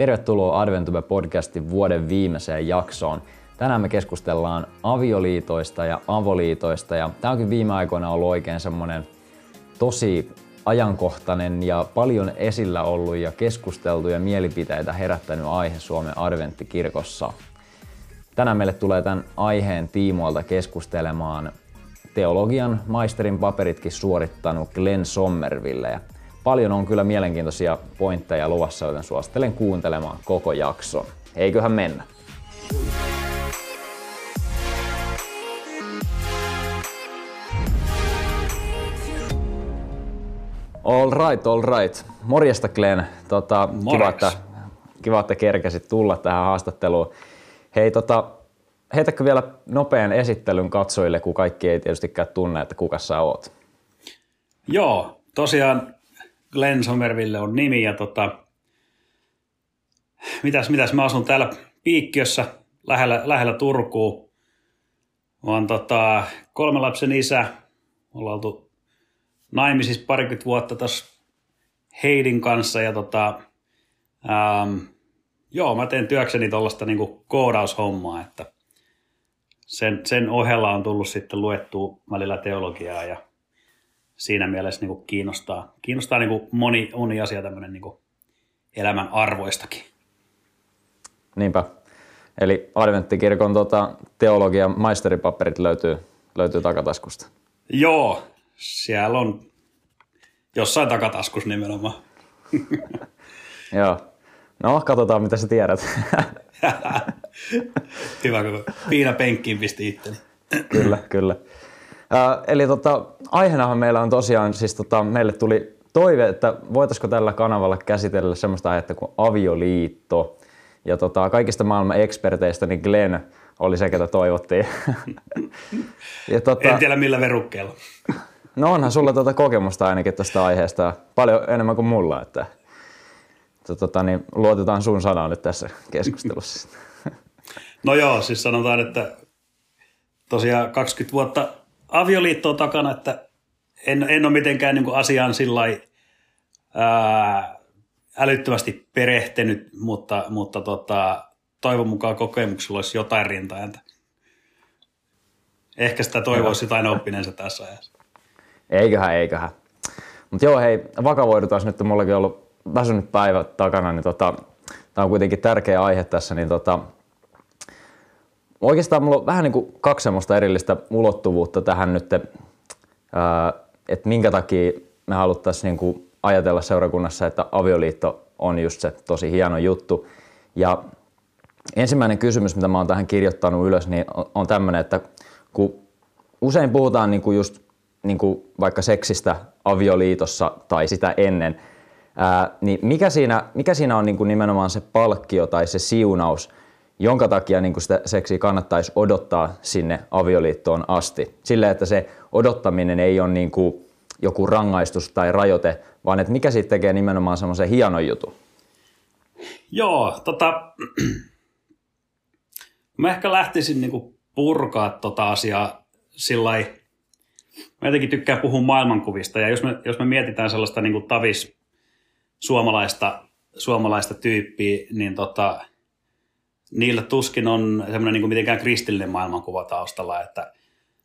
Tervetuloa Adventube-podcastin vuoden viimeiseen jaksoon. Tänään me keskustellaan avioliitoista ja avoliitoista ja tämä onkin viime aikoina ollut oikein semmonen tosi ajankohtainen ja paljon esillä ollut ja keskusteltuja mielipiteitä herättänyt aihe Suomen adventtikirkossa. Tänään meille tulee tämän aiheen tiimoilta keskustelemaan teologian maisterin paperitkin suorittanut Glenn Sommerville. Ja paljon on kyllä mielenkiintoisia pointteja luvassa, joten suosittelen kuuntelemaan koko jakson. Eiköhän mennä. All right, all right. Morjesta Glenn. Tota, kiva, että, kiva, että kerkesit tulla tähän haastatteluun. Hei, tota, heitäkö vielä nopean esittelyn katsojille, kun kaikki ei tietystikään tunne, että kuka sä oot? Joo, tosiaan Glenn Somerville on nimi ja tota, mitäs, mitäs mä asun täällä Piikkiössä lähellä, lähellä Turkuun. Mä oon tota, kolmen lapsen isä. Ollaan oltu naimisissa parikymmentä vuotta tuossa Heidin kanssa ja tota, ähm, joo, mä teen työkseni tuollaista niinku koodaushommaa, että sen, sen ohella on tullut sitten luettua välillä teologiaa ja siinä mielessä niin kuin kiinnostaa, kiinnostaa niin kuin moni, moni asia tämmöinen niin kuin elämän arvoistakin. Niinpä. Eli Adventtikirkon tota, teologian maisteripaperit löytyy, löytyy takataskusta. Joo, siellä on jossain takataskus nimenomaan. Joo. No, katsotaan mitä sä tiedät. Hyvä, kun piina penkkiin pisti itteni. kyllä, kyllä. Äh, eli tota, aiheenahan meillä on tosiaan, siis tota, meille tuli toive, että voitaisiko tällä kanavalla käsitellä semmoista aihetta kuin avioliitto. Ja tota, kaikista maailman eksperteistä niin Glenn oli se, ketä toivottiin. ja tota, en tiedä millä verukkeella. No onhan sulla tuota kokemusta ainakin tästä aiheesta paljon enemmän kuin mulla, että tota, niin, luotetaan sun sanaan nyt tässä keskustelussa. No joo, siis sanotaan, että tosiaan 20 vuotta avioliittoa takana, että en, en ole mitenkään niin asiaan sillä älyttömästi perehtynyt, mutta, mutta tota, toivon mukaan kokemuksella olisi jotain rintaääntä. Ehkä sitä toivoisi jotain oppineensa tässä ajassa. Eiköhän, eiköhän. Mutta joo, hei, vakavoidutaan nyt, mullakin on ollut väsynyt päivä takana, niin tota, tämä on kuitenkin tärkeä aihe tässä, niin tota, oikeastaan mulla on vähän niin kuin kaksi semmoista erillistä ulottuvuutta tähän nyt, että minkä takia me haluttaisiin niin kuin ajatella seurakunnassa, että avioliitto on just se tosi hieno juttu. Ja ensimmäinen kysymys, mitä mä oon tähän kirjoittanut ylös, niin on tämmöinen, että kun usein puhutaan niin kuin just niin kuin vaikka seksistä avioliitossa tai sitä ennen, niin mikä siinä, mikä siinä on niin kuin nimenomaan se palkkio tai se siunaus – jonka takia niin kuin sitä seksiä kannattaisi odottaa sinne avioliittoon asti. Sille, että se odottaminen ei ole niin kuin joku rangaistus tai rajoite, vaan että mikä siitä tekee nimenomaan semmoisen hienon jutun. Joo, tota, mä ehkä lähtisin niin kuin purkaa tota asiaa sillä Mä jotenkin tykkään puhua maailmankuvista, ja jos me, jos me mietitään sellaista niin kuin tavis suomalaista, suomalaista tyyppiä, niin tota, niillä tuskin on semmoinen niin kuin mitenkään kristillinen maailmankuva taustalla, että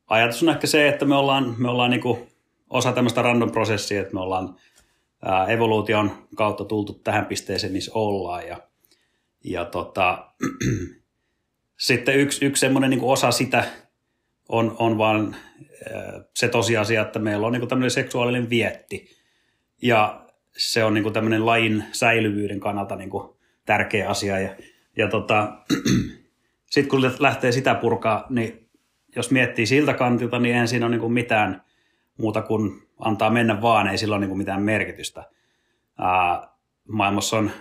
ajatus on ehkä se, että me ollaan, me ollaan niin kuin osa tämmöistä random prosessia, että me ollaan evoluution kautta tultu tähän pisteeseen, missä ollaan. Ja, ja tota, sitten yksi, yksi semmoinen niin osa sitä on, on vaan se tosiasia, että meillä on niin kuin tämmöinen seksuaalinen vietti. Ja se on niin kuin tämmöinen lajin säilyvyyden kannalta niin kuin tärkeä asia. Ja ja tota, sitten kun lähtee sitä purkaa, niin jos miettii siltä kantilta, niin siinä ole niin mitään muuta kuin antaa mennä vaan, ei sillä ole niin mitään merkitystä. Ää, maailmassa on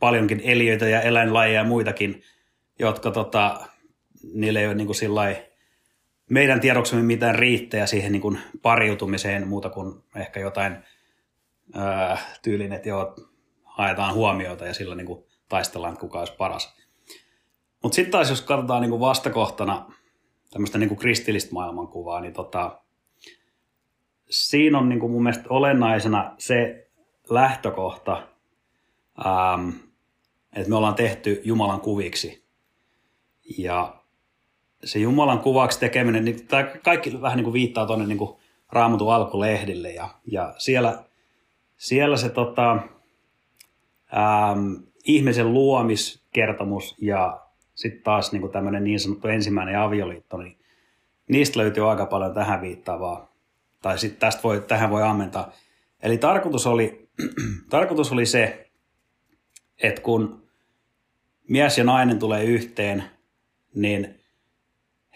paljonkin eliöitä ja eläinlajeja ja muitakin, jotka tota, niille ei ole niin kuin meidän tiedoksemme mitään riittää siihen niin kuin pariutumiseen muuta kuin ehkä jotain ää, tyylin, että joo, haetaan huomiota ja sillä niin kuin taistellaan, että kuka olisi paras. Mutta sitten taas, jos katsotaan niin kuin vastakohtana tämmöistä niin kuin kristillistä maailmankuvaa, niin tota, siinä on niin kuin mun mielestä olennaisena se lähtökohta, ähm, että me ollaan tehty Jumalan kuviksi. Ja se Jumalan kuvaksi tekeminen, niin tämä kaikki vähän niin kuin viittaa tuonne niin Raamatun alkulehdille ja, ja siellä, siellä se tota, äm, ihmisen luomiskertomus ja sitten taas niin tämmöinen niin sanottu ensimmäinen avioliitto, niin niistä löytyy aika paljon tähän viittaavaa. Tai sitten tästä voi, tähän voi ammentaa. Eli tarkoitus oli, tarkoitus oli se, että kun mies ja nainen tulee yhteen, niin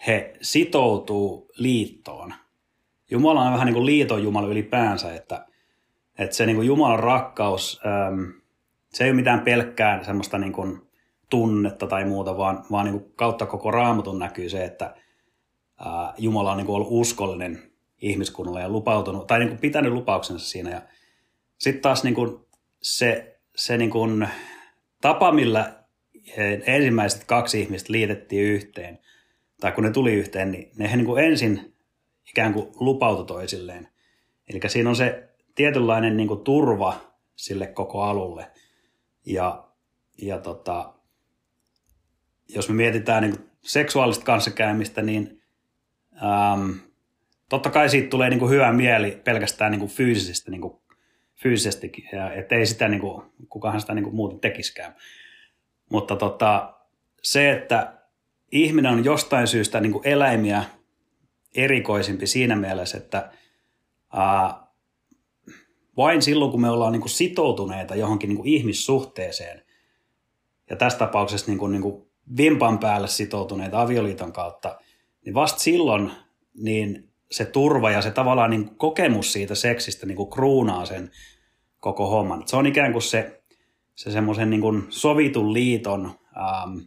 he sitoutuu liittoon. Jumala on vähän niin kuin liiton Jumala ylipäänsä, että, että se niin kuin Jumalan rakkaus, se ei ole mitään pelkkää semmoista niin kuin tunnetta tai muuta, vaan, vaan niin kuin kautta koko raamatun näkyy se, että Jumala on niin kuin ollut uskollinen ihmiskunnalle ja lupautunut, tai niin kuin pitänyt lupauksensa siinä. Ja sitten taas niin kuin se, se niin kuin tapa, millä ensimmäiset kaksi ihmistä liitettiin yhteen, tai kun ne tuli yhteen, niin ne niin kuin ensin ikään kuin lupautu toisilleen. Eli siinä on se tietynlainen niin kuin turva sille koko alulle. Ja, ja tota, jos me mietitään niin seksuaalista kanssakäymistä, niin ähm, totta kai siitä tulee niin hyvä mieli pelkästään niin fyysisesti, niin fyysisesti, että ei sitä, niin kuin, kukahan sitä niin muuten tekiskään. Mutta tota, se, että ihminen on jostain syystä niin eläimiä erikoisempi siinä mielessä, että ää, vain silloin, kun me ollaan niin kuin sitoutuneita johonkin niin kuin ihmissuhteeseen, ja tässä tapauksessa niin kuin, niin kuin vimpan päälle sitoutuneita avioliiton kautta, niin vasta silloin niin se turva ja se tavallaan niin kokemus siitä seksistä niin kuin kruunaa sen koko homman. Se on ikään kuin se, se semmoisen niin sovitun liiton ähm,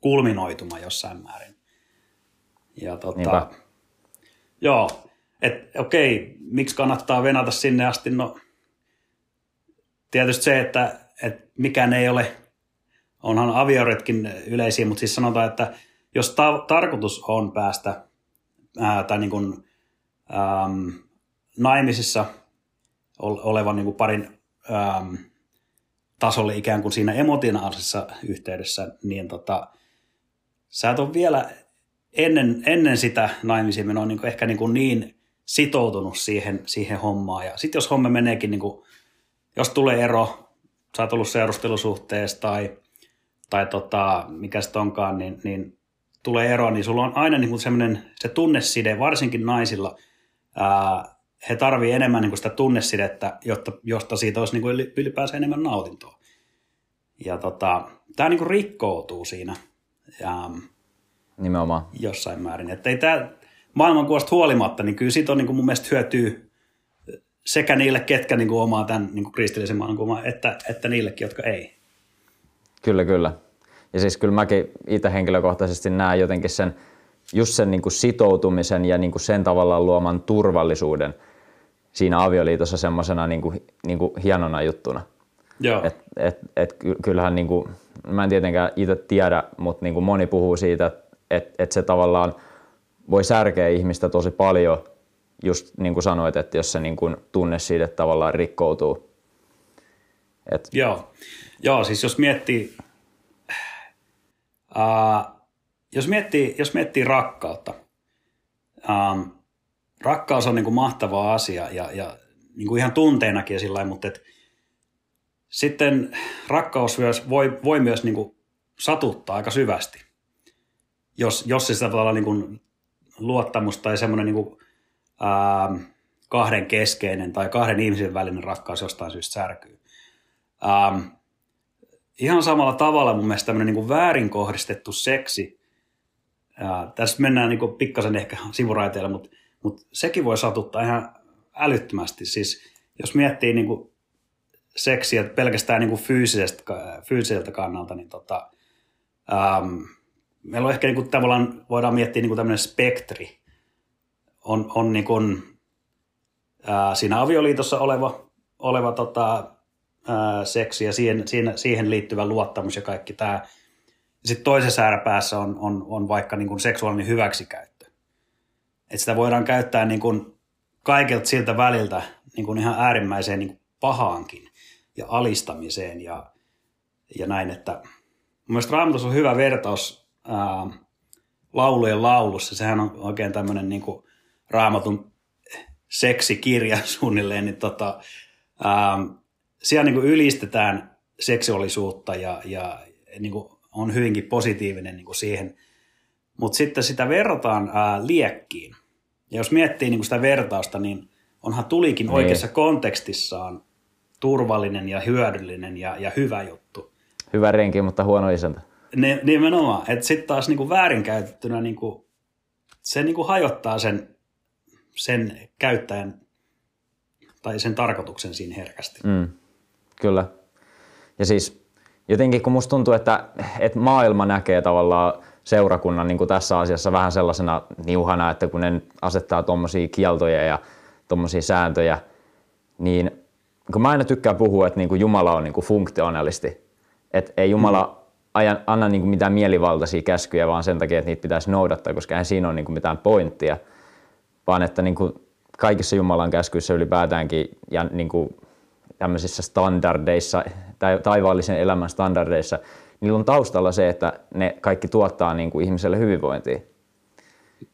kulminoituma jossain määrin. Ja tota, joo, että okei, miksi kannattaa venata sinne asti? No tietysti se, että, että mikään ei ole, onhan avioretkin yleisiä, mutta siis sanotaan, että jos ta- tarkoitus on päästä ää, tai niin kuin, äm, naimisissa olevan niin kuin parin äm, tasolle ikään kuin siinä emotionaalisessa yhteydessä, niin tota, sä et ole vielä ennen, ennen sitä naimisiin menoa niin ehkä niin, kuin niin sitoutunut siihen, siihen hommaan. Ja sitten jos homma meneekin, niin kuin, jos tulee ero, sä oot ollut seurustelusuhteessa tai, tai tota, mikä se onkaan, niin, niin tulee ero, niin sulla on aina niin sellainen se tunneside, varsinkin naisilla, ää, he tarvii enemmän niin kuin sitä tunnesidettä, jotta, josta siitä olisi niin kuin ylipäänsä enemmän nautintoa. Ja tota, tämä niin kuin rikkoutuu siinä ja, Nimenomaan. jossain määrin. Että ei tämä maailmankuvasta huolimatta, niin kyllä siitä on niin kuin mun mielestä hyötyy sekä niille, ketkä niin kuin omaa tämän niin kuin kristillisen maailmankuvan, että, että niillekin, jotka ei. Kyllä, kyllä. Ja siis kyllä mäkin itse henkilökohtaisesti näen jotenkin sen, just sen niin kuin sitoutumisen ja niin kuin sen tavallaan luoman turvallisuuden siinä avioliitossa semmoisena niin kuin, niin kuin hienona juttuna. Joo. Et, et, et kyllähän, niin kuin, mä en tietenkään itse tiedä, mutta niin kuin moni puhuu siitä, että et, et se tavallaan voi särkeä ihmistä tosi paljon, just niin kuin sanoit, että jos se niin kuin tunne siitä tavallaan rikkoutuu. Et... Joo. Joo, siis jos miettii, uh, jos miettii, jos miettii rakkautta, um, rakkaus on niin kuin mahtava asia ja, ja niin kuin ihan tunteenakin ja sillä mutta et, sitten rakkaus myös, voi, voi myös niin kuin satuttaa aika syvästi, jos, jos se sitä tavallaan niin kuin luottamus tai semmoinen niin kuin, ää, kahden keskeinen tai kahden ihmisen välinen rakkaus jostain syystä särkyy. Ää, ihan samalla tavalla mun mielestä tämmöinen niin väärin kohdistettu seksi, ää, tässä mennään niin pikkasen ehkä sivuraiteille, mutta, mutta sekin voi satuttaa ihan älyttömästi. Siis jos miettii niin kuin seksiä pelkästään niin kuin fyysisestä, fyysiseltä kannalta, niin tota, äm, meillä on ehkä niin kuin, tavallaan, voidaan miettiä niin kuin tämmöinen spektri. On, on niin kuin, ää, siinä avioliitossa oleva, oleva tota, ää, seksi ja siihen, siihen, siihen liittyvä luottamus ja kaikki tämä. Sitten toisessa ääripäässä on, on, on vaikka niin kuin seksuaalinen hyväksikäyttö. Et sitä voidaan käyttää niin kuin kaikilta siltä väliltä niin kuin ihan äärimmäiseen niin kuin pahaankin ja alistamiseen ja, ja näin, että mun mielestä Raamatussa on hyvä vertaus ää, laulujen laulussa. Sehän on oikein tämmöinen niin raamatun seksikirja suunnilleen, niin tota, ää, siellä niin kuin ylistetään seksuaalisuutta ja, ja niin kuin on hyvinkin positiivinen niin kuin siihen. Mutta sitten sitä verrataan ää, liekkiin. Ja jos miettii niin kuin sitä vertausta, niin onhan tulikin niin. oikeassa kontekstissaan turvallinen ja hyödyllinen ja, ja hyvä juttu. Hyvä renki, mutta huono isäntä. Nimenomaan. Että sitten taas niin kuin väärinkäytettynä niin kuin, se niin kuin hajottaa sen, sen käyttäjän tai sen tarkoituksen siinä herkästi. Mm, kyllä. Ja siis jotenkin kun musta tuntuu, että, että maailma näkee tavallaan seurakunnan niin kuin tässä asiassa vähän sellaisena niuhana, että kun ne asettaa tuommoisia kieltoja ja tuommoisia sääntöjä, niin kun mä aina tykkään puhua, että niin kuin Jumala on niin kuin funktionalisti, että ei Jumala ajan, anna niin kuin mitään mielivaltaisia käskyjä vaan sen takia, että niitä pitäisi noudattaa, koska eihän siinä ole niin kuin mitään pointtia, vaan että niin kuin kaikissa Jumalan käskyissä ylipäätäänkin ja niin kuin tämmöisissä standardeissa, tai taivaallisen elämän standardeissa, niillä on taustalla se, että ne kaikki tuottaa niin kuin ihmiselle hyvinvointia.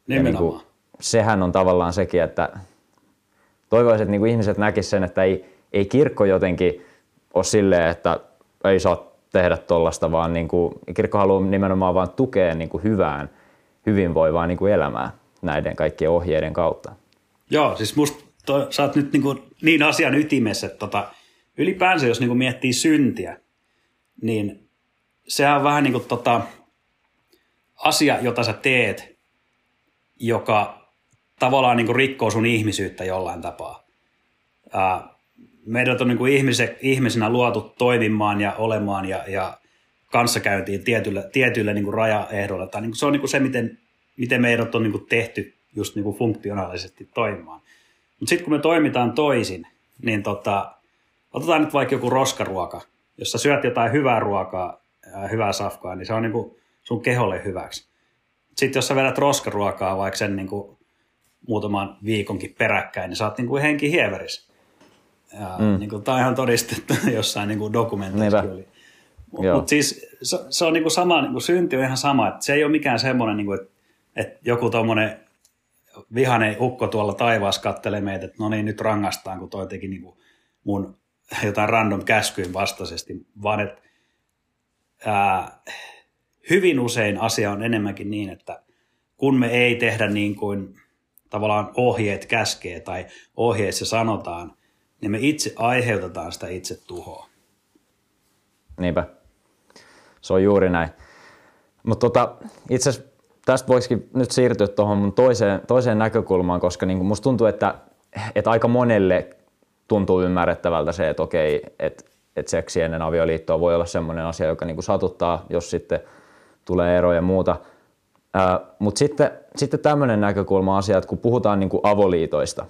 Niin kuin, sehän on tavallaan sekin, että toivoisin, että niin kuin ihmiset näkisivät sen, että ei, ei kirkko jotenkin ole silleen, että ei saa tehdä tuollaista, vaan niin kuin, kirkko haluaa nimenomaan vain tukea niin kuin hyvään, hyvinvoivaa niin kuin elämää näiden kaikkien ohjeiden kautta. Joo, siis musta toi, sä oot nyt niin, kuin niin asian ytimessä, että tota, ylipäänsä jos niin kuin miettii syntiä, niin sehän on vähän niin kuin tota, asia, jota sä teet, joka tavallaan niin kuin rikkoo sun ihmisyyttä jollain tapaa. Ää, meidät on niin kuin ihmise, ihmisenä luotu toimimaan ja olemaan ja, ja kanssakäyntiin tietyllä, tietyillä niin kuin rajaehdoilla. Tai niin kuin se on niin kuin se, miten, miten meidät on niin kuin tehty just niin kuin funktionaalisesti toimimaan. Mutta sitten kun me toimitaan toisin, niin tota, otetaan nyt vaikka joku roskaruoka. Jos sä syöt jotain hyvää ruokaa, ää, hyvää safkaa, niin se on niin kuin sun keholle hyväksi. Sitten jos sä vedät roskaruokaa vaikka sen niin kuin muutaman viikonkin peräkkäin, niin sä oot niin kuin henki hieverissä. Ja mm. niin kuin, tämä on ihan todistettu jossain niin dokumentissa. Oli. Mutta siis se, se on niin kuin sama, niin kuin synti on ihan sama. Että se ei ole mikään semmoinen, niin kuin, että, että joku tuommoinen vihainen ukko tuolla taivaassa kattelee meitä, että no niin, nyt rangaistaan, kun toi teki niin mun jotain random käskyyn vastaisesti, vaan että ää, hyvin usein asia on enemmänkin niin, että kun me ei tehdä niin kuin tavallaan ohjeet käskee tai ohjeissa sanotaan, niin me itse aiheutetaan sitä itse tuhoa. Niinpä. Se on juuri näin. Mutta tota, itse asiassa tästä voisikin nyt siirtyä tuohon mun toiseen, toiseen näkökulmaan, koska niin musta tuntuu, että, että aika monelle tuntuu ymmärrettävältä se, että okei, että, että seksi ennen avioliittoa voi olla sellainen asia, joka niin satuttaa, jos sitten tulee eroja ja muuta. Mutta sitten, sitten tämmöinen näkökulma asia, että kun puhutaan niin avoliitoista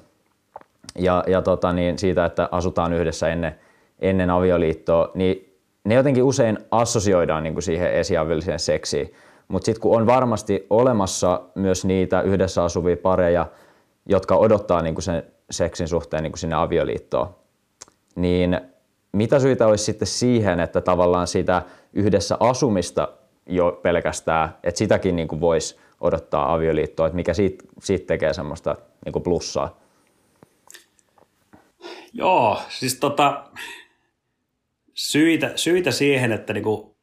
ja, ja tota, niin siitä, että asutaan yhdessä ennen, ennen avioliittoa, niin ne jotenkin usein assosioidaan niin kuin siihen esiaviolliseen seksiin. Mutta sitten kun on varmasti olemassa myös niitä yhdessä asuvia pareja, jotka odottaa niin kuin sen seksin suhteen niin sinne avioliittoon, niin mitä syitä olisi sitten siihen, että tavallaan sitä yhdessä asumista jo pelkästään, että sitäkin niin kuin voisi odottaa avioliittoa, että mikä siitä, siitä tekee semmoista niin kuin plussaa? Joo, siis tota, syitä, syitä siihen, että niin kuin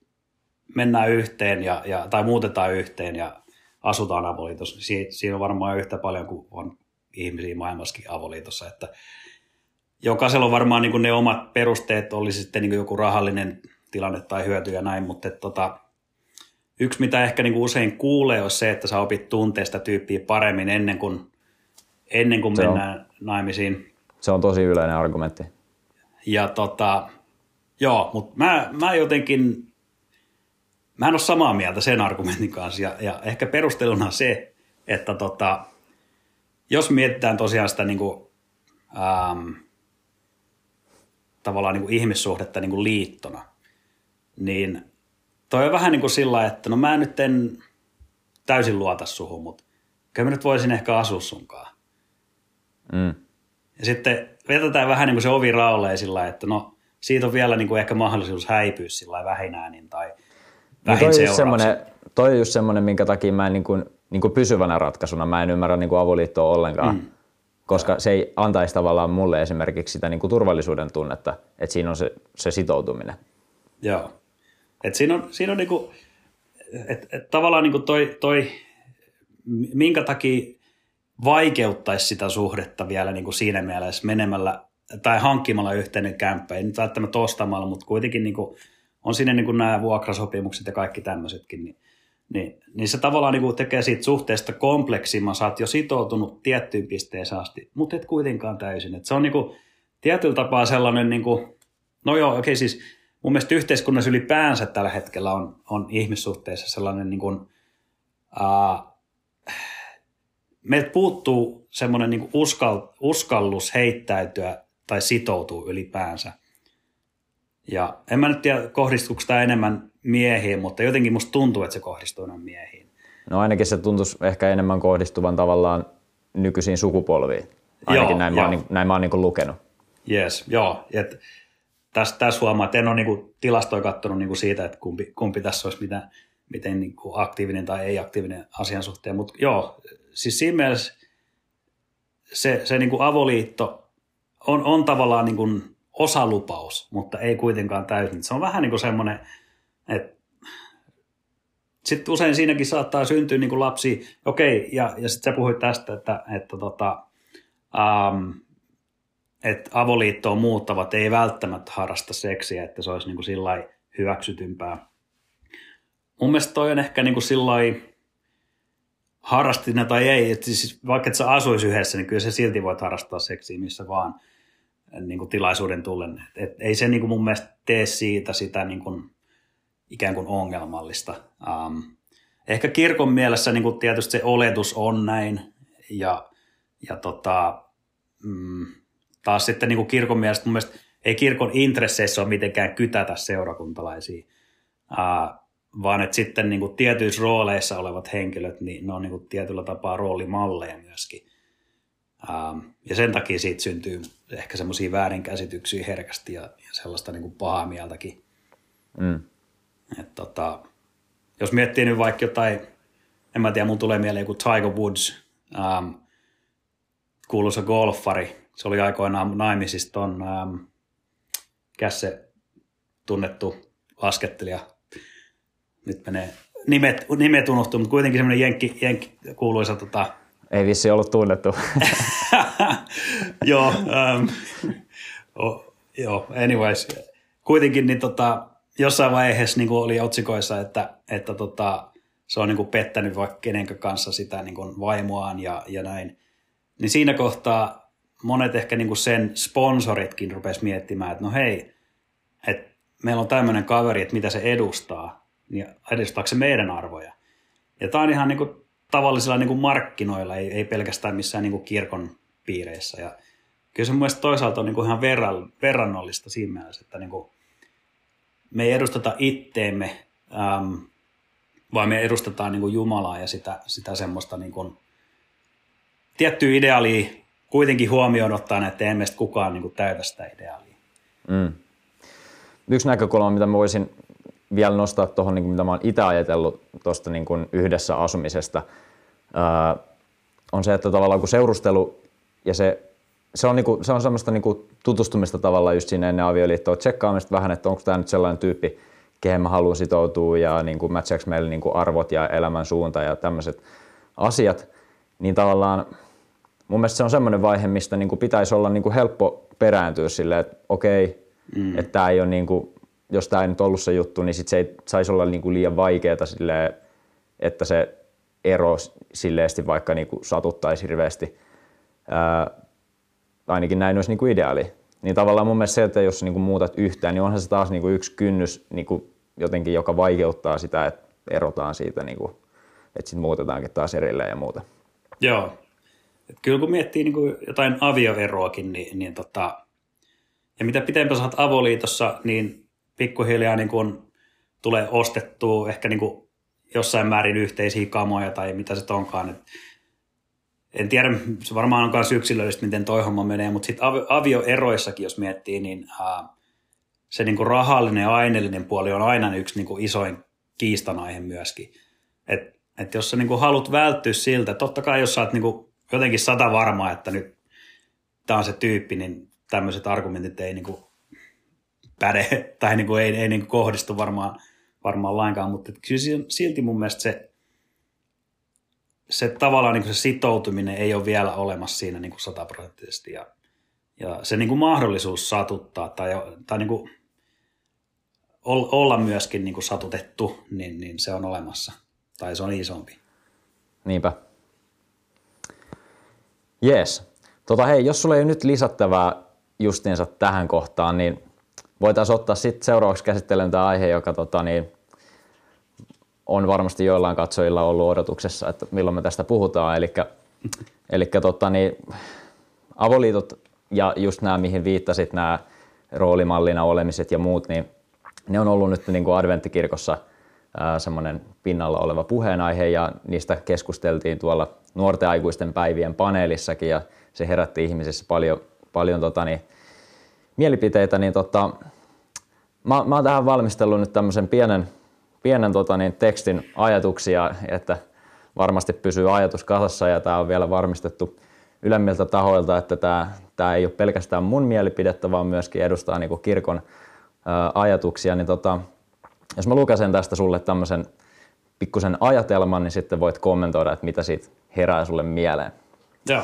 mennään yhteen ja, ja, tai muutetaan yhteen ja asutaan avoliitossa, niin siinä, siinä on varmaan yhtä paljon kuin on ihmisiä maailmassakin avoliitossa, että jokaisella on varmaan niin kuin ne omat perusteet, oli sitten niin kuin joku rahallinen tilanne tai hyöty ja näin, mutta että, tota, yksi mitä ehkä niin kuin usein kuulee on se, että sä opit tuntea sitä tyyppiä paremmin ennen kuin, ennen kuin mennään on, naimisiin. Se on tosi yleinen argumentti. Ja tota, joo, mutta mä, mä jotenkin mä en ole samaa mieltä sen argumentin kanssa ja, ja ehkä perusteluna se, että tota, jos mietitään tosiaan sitä niin kuin, ähm, tavallaan niin kuin ihmissuhdetta niin kuin liittona, niin toi on vähän niin kuin sillä että no mä nyt en täysin luota suhun, mutta kyllä mä nyt voisin ehkä asua sunkaan. Mm. Ja sitten vetetään vähän niin kuin se ovi raolleen sillä että no siitä on vielä niin kuin ehkä mahdollisuus häipyä sillä vähinäänin tai No vähin toi, on just seurauksin. semmoinen, toi on just semmoinen, minkä takia mä en niin kuin, niin kuin pysyvänä ratkaisuna mä en ymmärrä niin kuin avoliittoa ollenkaan, mm. koska se ei antaisi tavallaan mulle esimerkiksi sitä niin kuin turvallisuuden tunnetta, että siinä on se, se sitoutuminen. Joo. Et siinä on, siinä on niinku, et, et tavallaan niinku toi, toi, minkä takia vaikeuttaisi sitä suhdetta vielä niinku siinä mielessä menemällä tai hankkimalla yhteinen kämppä, ei nyt välttämättä ostamalla, mutta kuitenkin niinku, on siinä niinku nämä vuokrasopimukset ja kaikki tämmöisetkin, niin, niin, niin se tavallaan niinku tekee siitä suhteesta kompleksimman, sä oot jo sitoutunut tiettyyn pisteeseen asti, mutta et kuitenkaan täysin. Et se on niinku, tietyllä tapaa sellainen, niinku, no joo, okei okay, siis mun mielestä yhteiskunnassa ylipäänsä tällä hetkellä on, on ihmissuhteissa sellainen niin kuin, uh, meiltä puuttuu semmoinen niin kuin uskal, uskallus heittäytyä tai sitoutua ylipäänsä. Ja en mä nyt tiedä, kohdistuuko tämä enemmän miehiin, mutta jotenkin musta tuntuu, että se kohdistuu enemmän miehiin. No ainakin se tuntuisi ehkä enemmän kohdistuvan tavallaan nykyisiin sukupolviin. Ainakin Joo, näin, mä oon, joo. niin- näin mä oon niin kuin lukenut. Yes, joo. Et tässä, tässä huomaa, että en ole niinku tilastoja katsonut niinku siitä, että kumpi, kumpi tässä olisi mitä, miten niinku aktiivinen tai ei-aktiivinen asian suhteen. Mutta joo, siis siinä mielessä se, se niinku avoliitto on, on tavallaan niinku osalupaus, mutta ei kuitenkaan täysin. Se on vähän niin kuin semmoinen, että sitten usein siinäkin saattaa syntyä niin kuin lapsi, okei, ja, ja sitten sä puhuit tästä, että, että tota, um, että avoliittoon muuttavat ei välttämättä harrasta seksiä, että se olisi niin kuin sillä hyväksytympää. Mun mielestä toi on ehkä niin kuin sillä lailla harrasti ne tai ei, että siis vaikka et sä asuisi yhdessä, niin kyllä se silti voit harrastaa seksiä missä vaan niin kuin tilaisuuden tullen. Et, ei se niin kuin mun mielestä tee siitä sitä niin kuin ikään kuin ongelmallista. Um, ehkä kirkon mielessä niin kuin tietysti se oletus on näin, ja, ja tota, mm, taas sitten niin kuin kirkon mielestä mun mielestä ei kirkon intresseissä ole mitenkään kytätä seurakuntalaisia, uh, vaan että sitten niin kuin tietyissä rooleissa olevat henkilöt, niin ne on niin kuin tietyllä tapaa roolimalleja myöskin. Um, ja sen takia siitä syntyy ehkä semmoisia väärinkäsityksiä herkästi ja, ja sellaista niin kuin pahaa mieltäkin. Mm. Et tota, jos miettii nyt vaikka jotain, en mä tiedä, mun tulee mieleen joku Tiger Woods, um, kuuluisa golfari. Se oli aikoinaan naimisissa ton, um, se tunnettu laskettelija. Nyt menee nimet, nimet unohtuu, mutta kuitenkin semmoinen jenkki, jenkki kuuluisa tota, Ei vissi ollut tunnettu. joo, um, oh, joo, anyways. Kuitenkin niin tota, jossain vaiheessa niin oli otsikoissa, että, että tota, se on niin kuin pettänyt vaikka kenenkä kanssa sitä niin kuin vaimoaan ja, ja näin. Niin siinä kohtaa monet ehkä niin kuin sen sponsoritkin rupes miettimään, että no hei, että meillä on tämmöinen kaveri, että mitä se edustaa, niin edustaako se meidän arvoja. Ja tämä on ihan niin kuin tavallisilla niin kuin markkinoilla, ei, ei pelkästään missään niin kuin kirkon piireissä. Ja kyllä se mun mielestä toisaalta on niin kuin ihan verran, verrannollista siinä mielessä, että niin kuin me ei edusteta itteemme, ähm, vaan me edustetaan niin kuin Jumalaa ja sitä, sitä semmoista niin kuin tiettyä ideaalia kuitenkin huomioon ottaen, että emme sitten kukaan niin kuin täytä sitä ideaalia. Mm. Yksi näkökulma, mitä mä voisin vielä nostaa tuohon, niin mitä mä oon itse ajatellut tuosta niin kuin yhdessä asumisesta, ää, on se, että tavallaan kun seurustelu ja se, se on, niin kuin, se on semmoista niin kuin tutustumista tavallaan just siinä ennen avioliittoa, tsekkaamista vähän, että onko tämä nyt sellainen tyyppi, kehen mä haluan sitoutua ja niin kuin matchaako meille niin kuin arvot ja elämän suunta ja tämmöiset asiat, niin tavallaan mun mielestä se on semmoinen vaihe, mistä niin kuin pitäisi olla niin kuin helppo perääntyä silleen, että okei, mm. että tämä ei ole niin kuin, jos tämä ei nyt ollut se juttu, niin sit se ei saisi olla niin kuin liian vaikeaa silleen, että se ero silleesti vaikka niin kuin satuttaisi hirveästi. Ää, ainakin näin olisi niin kuin ideaali. Niin tavallaan mun mielestä se, että jos niin kuin muutat yhtään, niin onhan se taas niin kuin yksi kynnys niin kuin jotenkin, joka vaikeuttaa sitä, että erotaan siitä, niin kuin, että sitten muutetaankin taas erilleen ja muuta. Joo. Et kyllä kun miettii niin kuin jotain avioeroakin, niin, niin tota, ja mitä pitempään oot avoliitossa, niin pikkuhiljaa niin kuin tulee ostettua ehkä niin kuin jossain määrin yhteisiä kamoja tai mitä se onkaan. Et en tiedä, se varmaan on myös yksilöllistä, miten toi homma menee, mutta sitten avioeroissakin, jos miettii, niin se niin kuin rahallinen ja aineellinen puoli on aina yksi niin kuin isoin kiistanaihe myöskin. Et, et jos sä niin kuin haluat välttyä siltä, totta kai jos sä oot niin kuin jotenkin sata varmaa, että nyt tämä on se tyyppi, niin tämmöiset argumentit ei niin kuin päde tai niin kuin ei, ei niin kuin kohdistu varmaan, varmaan lainkaan, mutta kyllä silti mun mielestä se, se tavallaan niin kuin se sitoutuminen ei ole vielä olemassa siinä niin kuin sataprosenttisesti ja, ja se niin kuin mahdollisuus satuttaa tai, tai niin kuin olla myöskin niin kuin satutettu, niin, niin se on olemassa tai se on isompi. Niinpä. Jees. Tota, hei, jos sulla ei nyt lisättävää justiinsa tähän kohtaan, niin voitaisiin ottaa sitten seuraavaksi käsittelyyn tämä aihe, joka tota, niin, on varmasti joillain katsojilla ollut odotuksessa, että milloin me tästä puhutaan. Eli, eli tota, niin, avoliitot ja just nämä, mihin viittasit, nämä roolimallina olemiset ja muut, niin ne on ollut nyt niin kuin adventtikirkossa semmoinen pinnalla oleva puheenaihe ja niistä keskusteltiin tuolla nuorten aikuisten päivien paneelissakin ja se herätti ihmisissä paljon, paljon tota, niin, mielipiteitä, niin tota, mä, mä oon tähän valmistellut nyt tämmöisen pienen, pienen tota, niin, tekstin ajatuksia, että varmasti pysyy ajatus kasassa ja tämä on vielä varmistettu ylemmiltä tahoilta, että tämä, tämä ei ole pelkästään mun mielipidettä, vaan myöskin edustaa niin kuin kirkon ää, ajatuksia, niin tota, jos mä lukasen tästä sulle tämmöisen pikkusen ajatelman, niin sitten voit kommentoida, että mitä siitä herää sulle mieleen. Joo.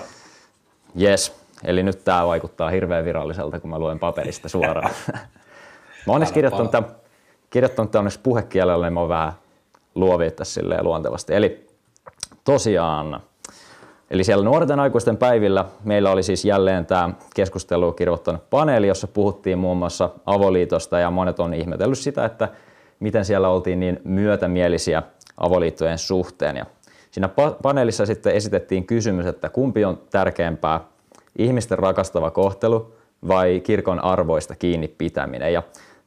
Yes. Eli nyt tämä vaikuttaa hirveän viralliselta, kun mä luen paperista suoraan. mä oon kirjoittanut tämän, kirjoittanut tämän puhekielellä, niin mä oon vähän luovia tässä silleen luontevasti. Eli tosiaan, eli siellä nuorten aikuisten päivillä meillä oli siis jälleen tämä keskustelu kirjoittanut paneeli, jossa puhuttiin muun muassa avoliitosta ja monet on ihmetellyt sitä, että miten siellä oltiin niin myötämielisiä avoliittojen suhteen. Ja siinä paneelissa sitten esitettiin kysymys, että kumpi on tärkeämpää, ihmisten rakastava kohtelu vai kirkon arvoista kiinni pitäminen. Ja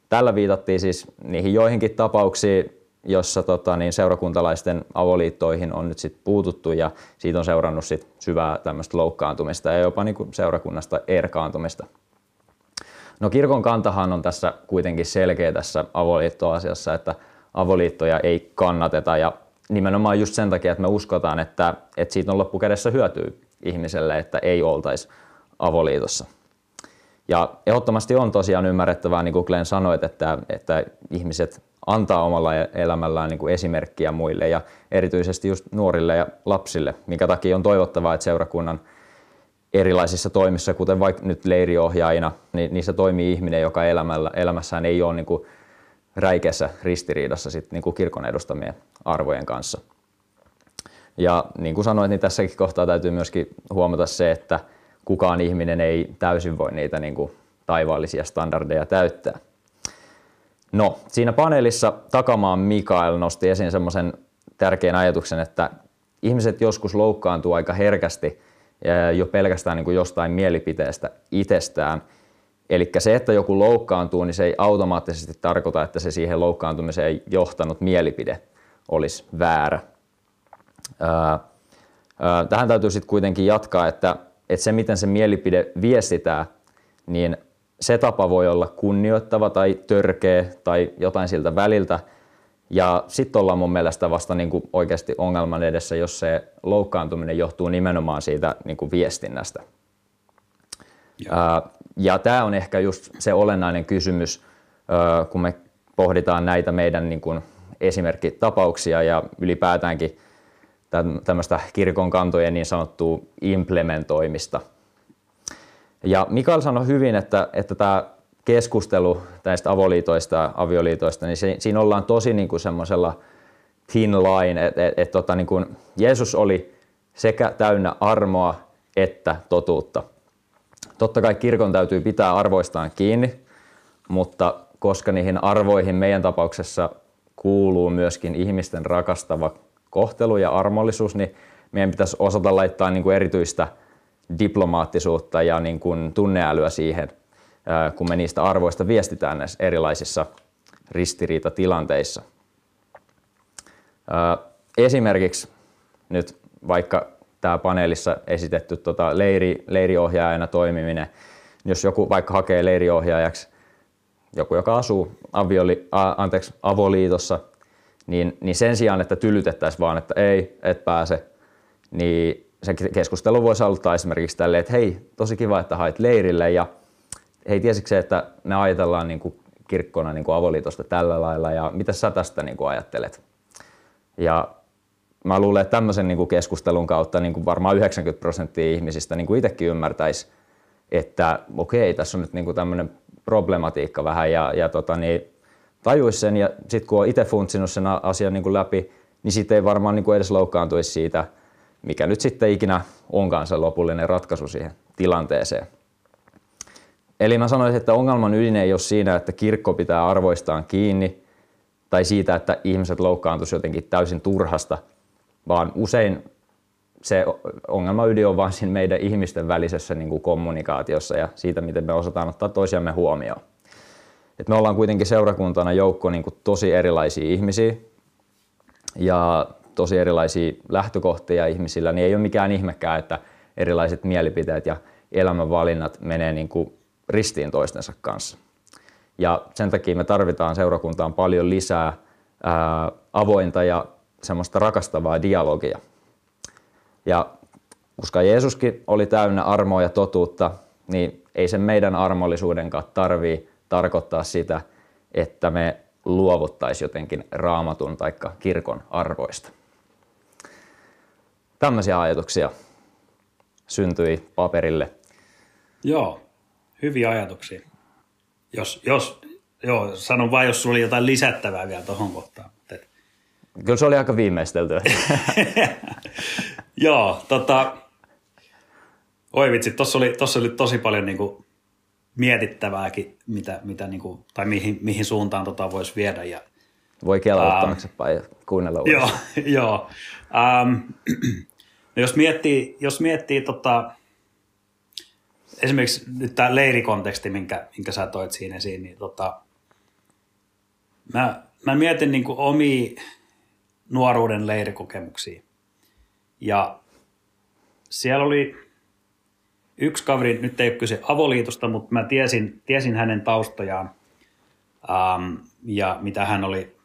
tällä viitattiin siis niihin joihinkin tapauksiin, jossa tota, niin seurakuntalaisten avoliittoihin on nyt sit puututtu ja siitä on seurannut sit syvää tämmöistä loukkaantumista ja jopa niin kuin seurakunnasta erkaantumista. No kirkon kantahan on tässä kuitenkin selkeä tässä avoliittoasiassa, että avoliittoja ei kannateta ja nimenomaan just sen takia, että me uskotaan, että, että siitä on loppukädessä hyötyä ihmiselle, että ei oltaisi avoliitossa. Ja ehdottomasti on tosiaan ymmärrettävää, niin kuin Glenn sanoit, että, että ihmiset antaa omalla elämällään niin kuin esimerkkiä muille ja erityisesti just nuorille ja lapsille, minkä takia on toivottavaa, että seurakunnan erilaisissa toimissa, kuten vaikka nyt leiriohjaajina, niin niissä toimii ihminen, joka elämällä, elämässään ei ole niin kuin räikeässä ristiriidassa sit niin kuin kirkon edustamien arvojen kanssa. Ja niin kuin sanoit, niin tässäkin kohtaa täytyy myöskin huomata se, että kukaan ihminen ei täysin voi niitä niin kuin taivaallisia standardeja täyttää. No, siinä paneelissa Takamaan Mikael nosti esiin semmoisen tärkeän ajatuksen, että ihmiset joskus loukkaantuu aika herkästi jo pelkästään niin kuin jostain mielipiteestä itsestään. Eli se, että joku loukkaantuu, niin se ei automaattisesti tarkoita, että se siihen loukkaantumiseen johtanut mielipide olisi väärä. Tähän täytyy sitten kuitenkin jatkaa, että, että se miten se mielipide viestitään, niin se tapa voi olla kunnioittava tai törkeä tai jotain siltä väliltä. Ja sitten ollaan mun mielestä vasta niin kuin oikeasti ongelman edessä, jos se loukkaantuminen johtuu nimenomaan siitä niin kuin viestinnästä. Ja, ja tämä on ehkä just se olennainen kysymys, kun me pohditaan näitä meidän niin kuin esimerkkitapauksia ja ylipäätäänkin tämmöistä kirkon kantojen niin sanottua implementoimista. Ja Mikael sanoi hyvin, että, että tämä keskustelu näistä avoliitoista ja avioliitoista, niin siinä ollaan tosi niin kuin semmoisella thin line, että et, et, tota, niin kuin Jeesus oli sekä täynnä armoa että totuutta. Totta kai kirkon täytyy pitää arvoistaan kiinni, mutta koska niihin arvoihin meidän tapauksessa kuuluu myöskin ihmisten rakastava kohtelu ja armollisuus, niin meidän pitäisi osata laittaa niin kuin erityistä diplomaattisuutta ja niin kuin tunneälyä siihen, kun me niistä arvoista viestitään näissä erilaisissa ristiriitatilanteissa. Esimerkiksi nyt vaikka tämä paneelissa esitetty tota leiri, leiriohjaajana toimiminen, jos joku vaikka hakee leiriohjaajaksi joku, joka asuu avioli, a, anteeksi, avoliitossa, niin, niin sen sijaan, että tylytettäisiin vaan, että ei, et pääse, niin se keskustelu voisi aloittaa esimerkiksi tälleen, että hei, tosi kiva, että hait leirille ja hei, tiesitkö se, että me ajatellaan niin kuin kirkkona niin kuin avoliitosta tällä lailla ja mitä sä tästä niin kuin ajattelet? Ja mä luulen, että tämmöisen niin kuin keskustelun kautta niin kuin varmaan 90 prosenttia ihmisistä niin kuin itsekin ymmärtäisi, että okei, tässä on nyt niin kuin tämmöinen problematiikka vähän ja, ja tota, niin, tajuisi sen ja sitten kun on itse funtsinut sen asian niin kuin läpi, niin sitten ei varmaan niin kuin edes loukkaantuisi siitä, mikä nyt sitten ikinä onkaan se lopullinen ratkaisu siihen tilanteeseen. Eli mä sanoisin, että ongelman ydin ei ole siinä, että kirkko pitää arvoistaan kiinni tai siitä, että ihmiset loukkaantuisi jotenkin täysin turhasta, vaan usein se ongelma ydin on vain siinä meidän ihmisten välisessä niin kuin kommunikaatiossa ja siitä, miten me osataan ottaa toisiamme huomioon. Et me ollaan kuitenkin seurakuntana joukko niin kuin tosi erilaisia ihmisiä ja tosi erilaisia lähtökohtia ihmisillä, niin ei ole mikään ihmekään, että erilaiset mielipiteet ja elämänvalinnat menee niin kuin ristiin toistensa kanssa. Ja sen takia me tarvitaan seurakuntaan paljon lisää ää, avointa ja semmoista rakastavaa dialogia. Ja koska Jeesuskin oli täynnä armoa ja totuutta, niin ei sen meidän armollisuudenkaan tarvii tarkoittaa sitä, että me luovuttaisiin jotenkin raamatun tai kirkon arvoista. Tämmöisiä ajatuksia syntyi paperille. Joo, hyviä ajatuksia. Jos, jos, joo, sanon vain, jos sulla oli jotain lisättävää vielä tuohon kohtaan. Kyllä se oli aika viimeistelty. joo, tota, oi vitsi, tuossa oli, tossa oli tosi paljon niinku mietittävääkin, mitä, mitä niinku, tai mihin, mihin suuntaan tota voisi viedä. Ja, Voi kelaa um, taaksepäin ja kuunnella uudestaan. Joo, joo. Um, no jos miettii, jos miettii tota, esimerkiksi nyt tämä leirikonteksti, minkä, minkä sä toit siinä esiin, niin tota, mä, mä mietin niin omia nuoruuden leirikokemuksia. Ja siellä oli yksi kaveri, nyt ei ole kyse avoliitosta, mutta mä tiesin, tiesin hänen taustojaan ähm, ja mitä hän oli,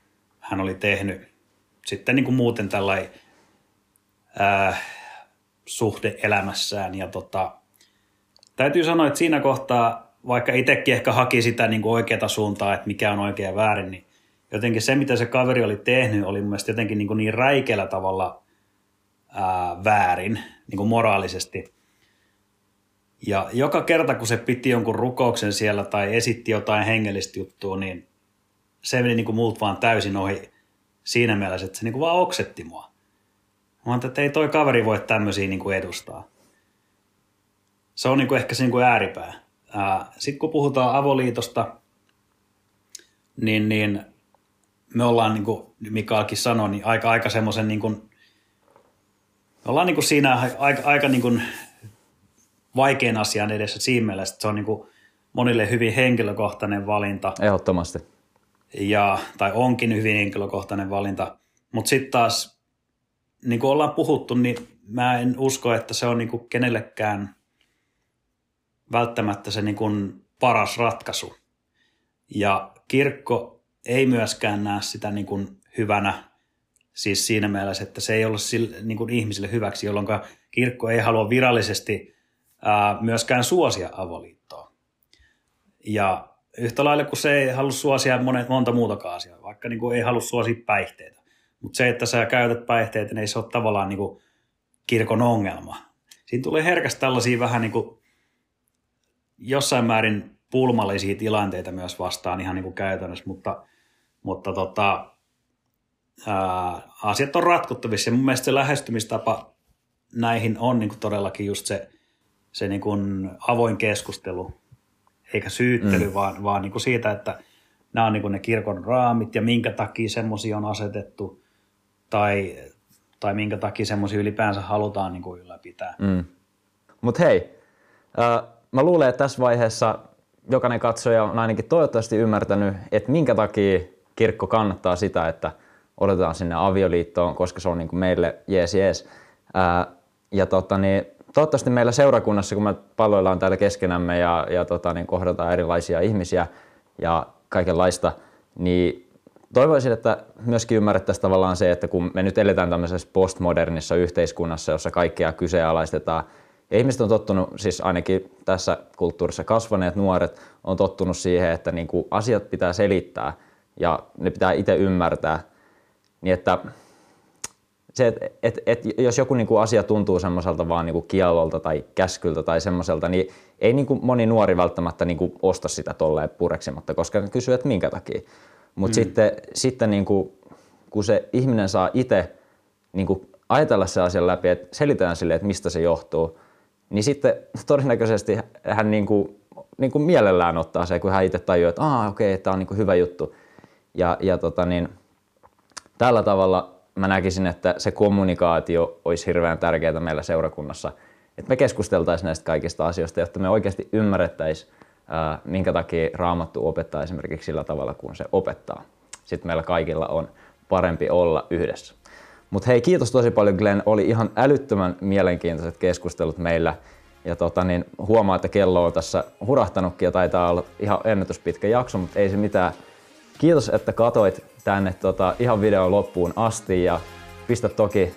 hän oli tehnyt. Sitten niin kuin muuten tällainen äh, suhde elämässään. Ja tota, täytyy sanoa, että siinä kohtaa, vaikka itsekin ehkä haki sitä niin kuin oikeata suuntaa, että mikä on oikea ja väärin, niin jotenkin se, mitä se kaveri oli tehnyt, oli mun mielestä jotenkin niin, kuin niin räikeällä tavalla ää, väärin, niin kuin moraalisesti. Ja joka kerta, kun se piti jonkun rukouksen siellä tai esitti jotain hengellistä juttua, niin se meni niin kuin muut vaan täysin ohi siinä mielessä, että se niin kuin vaan oksetti mua. Mä että ei toi kaveri voi tämmöisiä niin kuin edustaa se on niin kuin ehkä se niin kuin ääripää. Sitten kun puhutaan avoliitosta, niin, niin me ollaan, niin kuin Mikaelkin sanoi, niin aika, aika semmoisen niin kuin, me ollaan niin kuin siinä aika, aika niin kuin vaikean asian edessä siinä mielessä, että se on niin kuin monille hyvin henkilökohtainen valinta. Ehdottomasti. Ja, tai onkin hyvin henkilökohtainen valinta. Mutta sitten taas, niin kuin ollaan puhuttu, niin mä en usko, että se on niin kuin kenellekään välttämättä se niin kuin paras ratkaisu. Ja kirkko ei myöskään näe sitä niin kuin hyvänä, siis siinä mielessä, että se ei ole sille, niin kuin ihmisille hyväksi, jolloin kirkko ei halua virallisesti ää, myöskään suosia avoliittoa. Ja yhtä lailla kuin se ei halua suosia monet, monta muutakaan asiaa, vaikka niin kuin ei halua suosia päihteitä. Mutta se, että sä käytät päihteitä, niin ei se ole tavallaan niin kuin kirkon ongelma. Siinä tulee herkästi tällaisia vähän niin kuin jossain määrin pulmallisia tilanteita myös vastaan ihan niin kuin käytännössä, mutta, mutta tota, ää, asiat on ratkottavissa ja mun mielestä se lähestymistapa näihin on niin kuin todellakin just se, se niin kuin avoin keskustelu, eikä syyttely, mm. vaan, vaan niin kuin siitä, että nämä on niin kuin ne kirkon raamit ja minkä takia semmoisia on asetettu tai, tai minkä takia semmoisia ylipäänsä halutaan niin kuin ylläpitää. Mm. Mutta hei, äh, mä luulen, että tässä vaiheessa jokainen katsoja on ainakin toivottavasti ymmärtänyt, että minkä takia kirkko kannattaa sitä, että odotetaan sinne avioliittoon, koska se on niin kuin meille jees jees. Ää, ja tota, niin, toivottavasti meillä seurakunnassa, kun me palloillaan täällä keskenämme ja, ja tota, niin kohdataan erilaisia ihmisiä ja kaikenlaista, niin toivoisin, että myöskin ymmärrettäisiin tavallaan se, että kun me nyt eletään tämmöisessä postmodernissa yhteiskunnassa, jossa kaikkea kyseenalaistetaan, ja ihmiset on tottunut, siis ainakin tässä kulttuurissa kasvaneet nuoret, on tottunut siihen, että niin kuin asiat pitää selittää ja ne pitää itse ymmärtää. Niin että se, että et, et, jos joku niin kuin asia tuntuu semmoiselta vaan niin kuin kiellolta tai käskyltä tai semmoiselta, niin ei niin kuin moni nuori välttämättä niin kuin osta sitä tolleen pureksimatta, koska ne kysyy, että minkä takia. Mutta mm. sitten, sitten niin kuin, kun se ihminen saa itse niin kuin ajatella se asian läpi, että selitään sille, että mistä se johtuu, niin sitten todennäköisesti hän niin kuin, niin kuin mielellään ottaa se, kun hän itse tajuaa, että okei, okay, tämä on niin kuin hyvä juttu. Ja, ja tota niin, tällä tavalla mä näkisin, että se kommunikaatio olisi hirveän tärkeää meillä seurakunnassa, että me keskusteltaisiin näistä kaikista asioista, jotta me oikeasti ymmärrettäisiin, minkä takia Raamattu opettaa esimerkiksi sillä tavalla, kun se opettaa. Sitten meillä kaikilla on parempi olla yhdessä. Mutta hei, kiitos tosi paljon Glenn. Oli ihan älyttömän mielenkiintoiset keskustelut meillä. Ja tota, niin huomaa, että kello on tässä hurahtanutkin ja taitaa olla ihan ennätyspitkä jakso, mutta ei se mitään. Kiitos, että katoit tänne tota, ihan videon loppuun asti ja pistä toki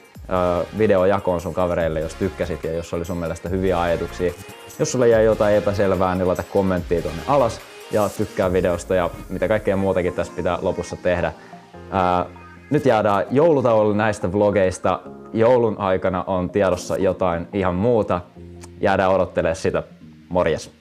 video jakoon sun kavereille, jos tykkäsit ja jos oli sun mielestä hyviä ajatuksia. Jos sulle jäi jotain epäselvää, niin laita kommenttia tuonne alas ja tykkää videosta ja mitä kaikkea muutakin tässä pitää lopussa tehdä. Äh, nyt jäädään joulutauolle näistä vlogeista. Joulun aikana on tiedossa jotain ihan muuta. Jäädään odottelemaan sitä. Morjes!